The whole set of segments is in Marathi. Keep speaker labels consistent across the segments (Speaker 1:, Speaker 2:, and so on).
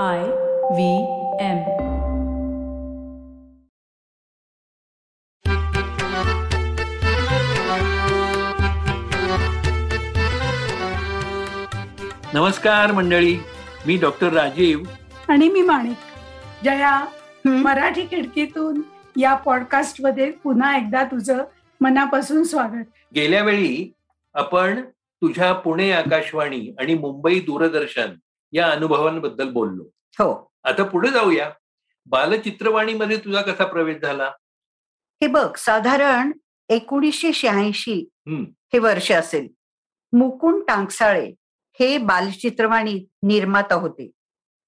Speaker 1: I V M.
Speaker 2: नमस्कार मंडळी मी डॉक्टर राजीव.
Speaker 3: आणि मी माणिक. जया मराठी खिडकीतून या पॉडकास्टमध्ये पुन्हा एकदा तुझं मनापासून स्वागत.
Speaker 2: गेल्या वेळी आपण तुझ्या पुणे आकाशवाणी आणि मुंबई दूरदर्शन या अनुभवांबद्दल बोललो.
Speaker 4: हो.
Speaker 2: आता पुढे जाऊया. बालचित्रवाणीमध्ये तुझा कसा प्रवेश झाला?
Speaker 4: हे बघ साधारण एकोणीसशे शहाऐंशी. हे वर्ष असेल. मुकुंद टांगसाळे हे बालचित्रवाणी निर्माता होते.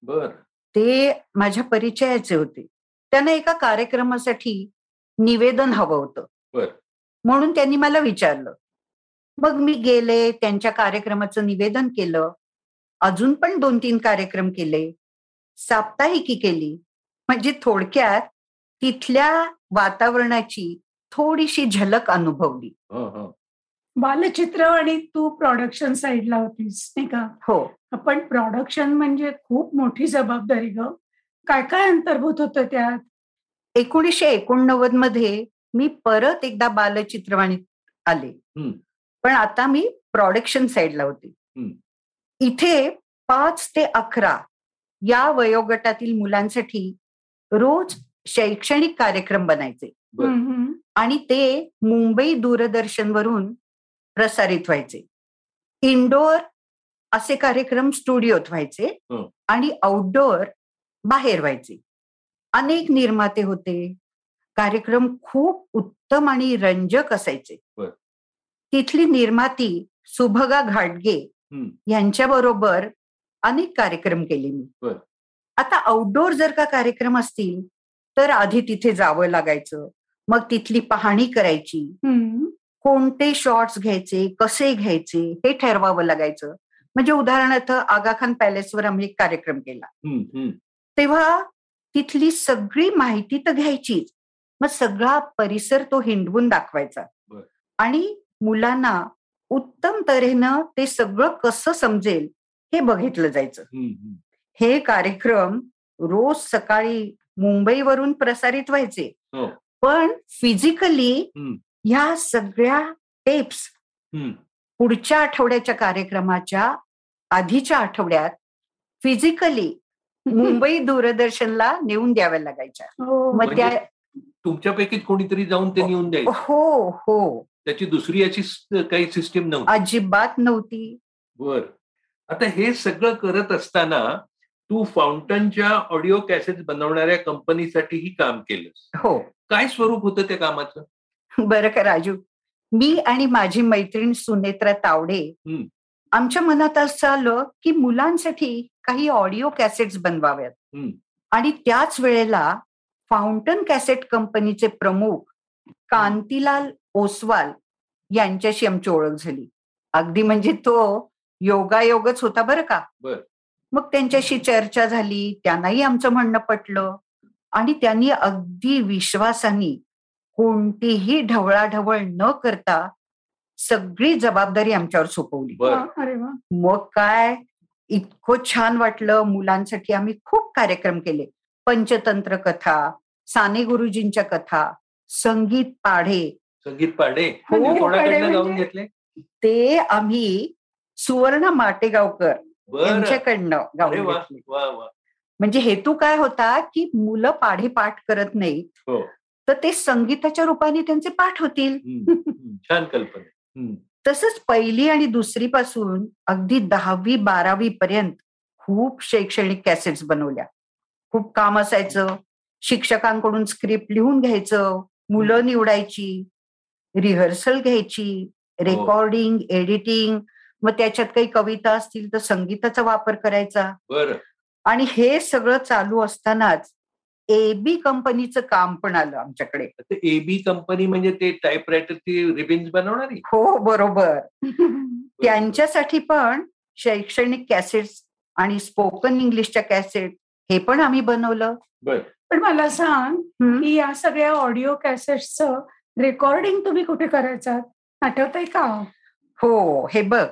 Speaker 2: बर.
Speaker 4: ते माझ्या परिचयाचे होते. त्यांना एका कार्यक्रमासाठी निवेदन हवं होतं.
Speaker 2: बर.
Speaker 4: म्हणून त्यांनी मला विचारलं. मग मी गेले त्यांच्या कार्यक्रमाचं निवेदन केलं. अजून पण दोन तीन कार्यक्रम केले. साप्ताहिकी केली. म्हणजे थोडक्यात तिथल्या वातावरणाची थोडीशी झलक अनुभवली.
Speaker 2: हं, हं.
Speaker 3: बालचित्र आणि तू प्रोडक्शन साईडला होतीस नाही का?
Speaker 4: हो.
Speaker 3: आपण प्रोडक्शन म्हणजे खूप मोठी जबाबदारी ग. काय काय अंतर्भूत होतं त्यात?
Speaker 4: एकोणीसशे एकोणनव्वदमध्ये मी परत एकदा बालचित्रवाणीत आले. पण आता मी प्रोडक्शन साईडला होते. इथे पाच ते अकरा या वयोगटातील मुलांसाठी रोज शैक्षणिक कार्यक्रम बनायचे. आणि ते मुंबई दूरदर्शनवरून प्रसारित व्हायचे इनडोअर असे कार्यक्रम स्टुडिओत व्हायचे
Speaker 2: हं.
Speaker 4: आणि आउटडोअर बाहेर व्हायचे अनेक निर्माते होते कार्यक्रम खूप उत्तम आणि रंजक असायचे. तिथली निर्माती सुभगा घाटगे
Speaker 2: हं.
Speaker 4: यांच्या बरोबर अनेक कार्यक्रम केले मी
Speaker 2: बर.
Speaker 4: आता आउटडोअर जर का कार्यक्रम असतील तर आधी तिथे जावं लागायचं मग तिथली पाहणी करायची. कोणते शॉट्स घ्यायचे कसे घ्यायचे हे ठरवावं लागायचं म्हणजे उदाहरणार्थ आगा खान पॅलेसवर आम्ही एक कार्यक्रम केला. तेव्हा तिथली सगळी माहिती तर घ्यायचीच मग सगळा परिसर तो हिंडवून दाखवायचा. आणि मुलांना उत्तम तऱ्हेनं ते सगळं कसं समजेल हे बघितलं जायचं
Speaker 2: हं, हं.
Speaker 4: हे कार्यक्रम रोज सकाळी मुंबईवरून प्रसारित व्हायचे
Speaker 2: हो.
Speaker 4: पण फिजिकली. ह्या सगळ्या टेप्स
Speaker 2: हं.
Speaker 4: पुढच्या आठवड्याच्या कार्यक्रमाच्या आधीच्या आठवड्यात फिजिकली मुंबई दूरदर्शनला नेऊन द्याव्या लागायच्या
Speaker 3: हो.
Speaker 4: मग त्या
Speaker 2: तुमच्यापैकी कोणीतरी जाऊन ते नेऊन द्यायचं
Speaker 4: हो हो
Speaker 2: त्याची दुसरी याची काही सिस्टीम नव्हती.
Speaker 4: अजिबात नव्हती.
Speaker 2: बर. आता हे सगळं करत असताना तू फाउंटनच्या ऑडिओ कॅसेट बनवणाऱ्या कंपनीसाठीही काम केलंस.
Speaker 4: हो.
Speaker 2: काय स्वरूप होतं त्या कामाचं?
Speaker 4: बरं का राजू. मी आणि माझी मैत्रीण सुनेत्रा तावडे. आमच्या मनात असं आलं की मुलांसाठी काही ऑडिओ कॅसेट्स बनवाव्यात. आणि त्याच वेळेला फाउंटन कॅसेट कंपनीचे प्रमुख कांतीलाल ओसवाल यांच्याशी आमची ओळख झाली. अगदी म्हणजे तो योगायोगच होता बरं का.
Speaker 2: बर.
Speaker 4: मग त्यांच्याशी चर्चा झाली त्यांनाही आमचं म्हणणं पटलं आणि त्यांनी अगदी विश्वासाने कोणतीही ढवळाढवळ न करता सगळी जबाबदारी आमच्यावर सोपवली. मग काय? इतकं छान वाटलं. मुलांसाठी आम्ही खूप कार्यक्रम केले. पंचतंत्र कथा साने गुरुजींच्या कथा संगीत पाढे
Speaker 2: संगीत पाडे
Speaker 4: हो,
Speaker 2: गाऊन
Speaker 3: म्हणजे?
Speaker 2: घेतले?
Speaker 4: ते आम्ही सुवर्ण माटेगावकर यांच्याकडनं गाऊन घेतले. म्हणजे हेतू काय होता की मुलं पाढे पाठ करत नाहीत.
Speaker 2: हो.
Speaker 4: तर ते संगीताच्या रूपाने त्यांचे पाठ होतील.
Speaker 2: छान कल्पना.
Speaker 4: तसंच पहिली आणि दुसरी पासून अगदी दहावी बारावी पर्यंत खूप शैक्षणिक कॅसेट्स बनवल्या. खूप काम असायचं. शिक्षकांकडून स्क्रिप्ट लिहून घ्यायचं. मुलं निवडायची. रिहर्सल घ्यायची रेकॉर्डिंग एडिटिंग मग त्याच्यात काही कविता असतील तर संगीताचा वापर करायचा.
Speaker 2: बर.
Speaker 4: आणि हे सगळं चालू असतानाच एबी कंपनीचं काम पण आलं आमच्याकडे.
Speaker 2: एबी कंपनी म्हणजे ते टाईपरायटरची रिबिन्स बनवणारी?
Speaker 4: हो बरोबर. त्यांच्यासाठी पण शैक्षणिक कॅसेट्स आणि स्पोकन इंग्लिशच्या कॅसेट हे पण आम्ही बनवलं.
Speaker 2: बर.
Speaker 3: पण मला सांग. की या सगळ्या ऑडिओ कॅसेटचं रेकॉर्डिंग तुम्ही कुठे करायचा आठवतंय का
Speaker 4: हो हे बघ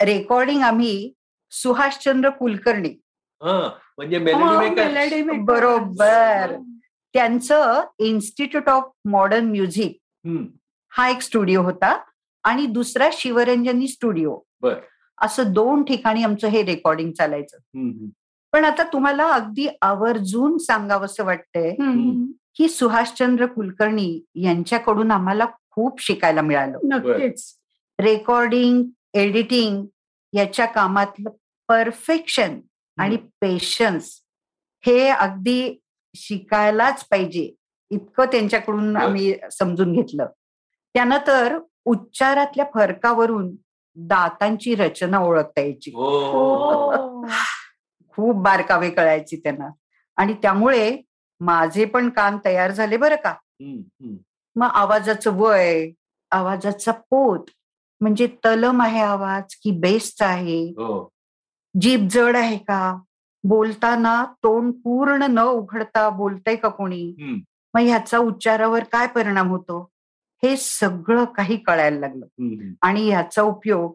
Speaker 4: रेकॉर्डिंग आम्ही सुहासचंद्र कुलकर्णी
Speaker 2: हा म्हणजे
Speaker 3: हो,
Speaker 2: मेलडी.
Speaker 4: बरोबर. त्यांचं इन्स्टिट्यूट ऑफ मॉडर्न म्युझिक हा एक स्टुडिओ होता आणि दुसरा शिवरंजनी स्टुडिओ
Speaker 2: बर.
Speaker 4: असं दोन ठिकाणी आमचं हे रेकॉर्डिंग चालायचं. पण आता तुम्हाला अगदी आवर्जून सांगावंसं वाटतंय. की सुभाषचंद्र कुलकर्णी यांच्याकडून आम्हाला खूप शिकायला मिळालं.
Speaker 3: नक्कीच.
Speaker 4: रेकॉर्डिंग एडिटिंग याच्या कामातलं परफेक्शन आणि पेशन्स हे अगदी शिकायलाच पाहिजे इतकं त्यांच्याकडून. आम्ही समजून घेतलं. त्यानं तर उच्चारातल्या फरकावरून दातांची रचना ओळखता यायची.
Speaker 2: हो.
Speaker 4: खूप बारकावे कळायची त्यांना. आणि त्यामुळे माझे पण कान तयार झाले बरं का. मग आवाजाचं वय आवाजाचा पोत म्हणजे तलम आहे आवाज की बेस्ट आहे?
Speaker 2: हो.
Speaker 4: जीभ जड आहे का? बोलताना तोंड पूर्ण न उघडता बोलतंय का कोणी? मग ह्याचा उच्चारावर काय परिणाम होतो? हे सगळं काही कळायला लागलं. आणि ह्याचा उपयोग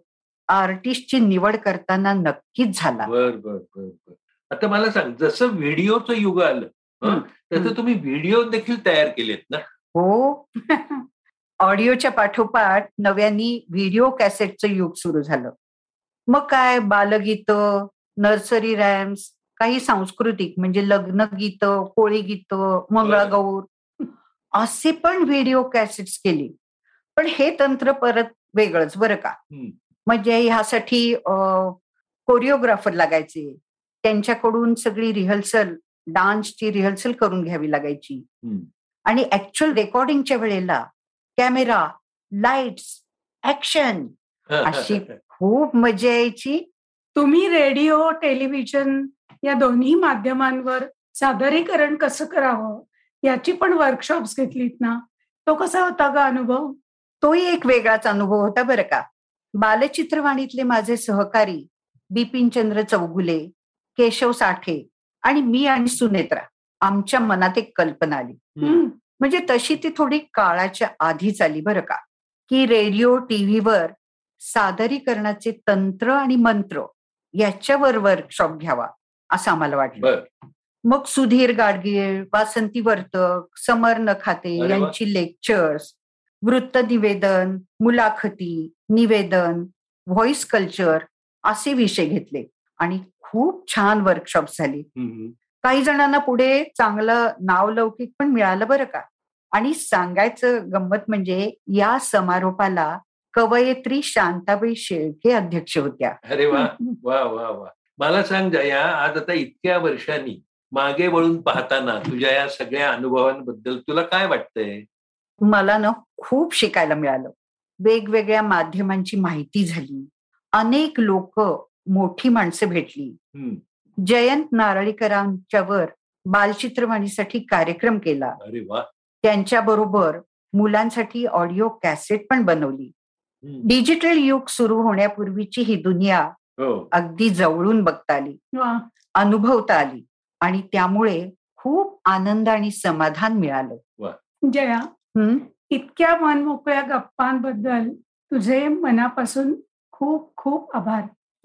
Speaker 4: आर्टिस्टची निवड करताना नक्कीच झाला.
Speaker 2: बर बर बर बर. आता मला सांग जसं व्हिडिओचं युग आलं
Speaker 4: हम्म.
Speaker 2: तुम्ही व्हिडिओ देखील तयार केलेत ना?
Speaker 4: हो. ऑडिओच्या पाठोपाठ नव्यानी व्हिडिओ कॅसेटचं युग सुरू झालं. मग काय? बालगीत नर्सरी रॅम्स काही सांस्कृतिक म्हणजे लग्न गीत कोळी गीत मंगळागौर असे पण व्हिडिओ कॅसेट्स केली. पण हे तंत्र परत वेगळंच बरं का. म्हणजे ह्यासाठी कोरिओग्राफर लागायचे. त्यांच्याकडून सगळी रिहर्सल डान्सची रिहर्सल करून घ्यावी लागायची. आणि ऍक्च्युअल रेकॉर्डिंगच्या वेळेला कॅमेरा लाईट्स ऍक्शन अशी खूप मजा यायची.
Speaker 3: तुम्ही रेडिओ टेलिव्हिजन या दोन्ही माध्यमांवर सादरीकरण कसं करावं याची पण वर्कशॉप्स घेतलीत ना? तो कसा होता ग अनुभव?
Speaker 4: तोही एक वेगळाच अनुभव होता बरं का. बालचित्रवाणीतले माझे सहकारी बिपिन चंद्र चौगुले केशव साठे आणि मी आणि सुनेत्रा आमच्या मनात एक कल्पना आली. म्हणजे तशी ती थोडी काळाच्या आधीच आली बरं का. की रेडिओ टीव्हीवर सादरीकरणाचे तंत्र आणि मंत्र याच्यावर वर्कशॉप घ्यावा असं आम्हाला वाटलं. मग सुधीर गाडगीळ वासंती वर्तक समर नखाते. यांची लेक्चर्स वृत्त निवेदन मुलाखती निवेदन व्हॉइस कल्चर असे विषय घेतले. आणि खूप छान वर्कशॉप झाली. काही जणांना पुढे चांगलं नावलौकिक पण मिळालं बरं का. आणि सांगायचं गंमत म्हणजे या समारोपाला कवयित्री शांताबाई शेळके अध्यक्ष होत्या.
Speaker 2: अरे वा वा वा वा. मला सांग जया आज आता इतक्या वर्षांनी मागे वळून पाहताना तुझ्या या सगळ्या अनुभवांबद्दल तुला काय वाटतंय?
Speaker 4: मला ना खूप शिकायला मिळालं. वेगवेगळ्या माध्यमांची माहिती झाली. अनेक लोक मोठी माणसं भेटली. जयंत नारळीकरांच्यावर बालचित्रवाणीसाठी कार्यक्रम केला. त्यांच्या बरोबर मुलांसाठी ऑडिओ कॅसेट पण बनवली. डिजिटल युग सुरू होण्यापूर्वीची ही दुनिया
Speaker 2: हो.
Speaker 4: अगदी जवळून बघता आली. अनुभवता आली. आणि त्यामुळे खूप आनंद आणि समाधान मिळालं.
Speaker 3: जया इतक्या मनमोकळ्या गप्पांबद्दल तुझे मनापासून खूप खूप आभार.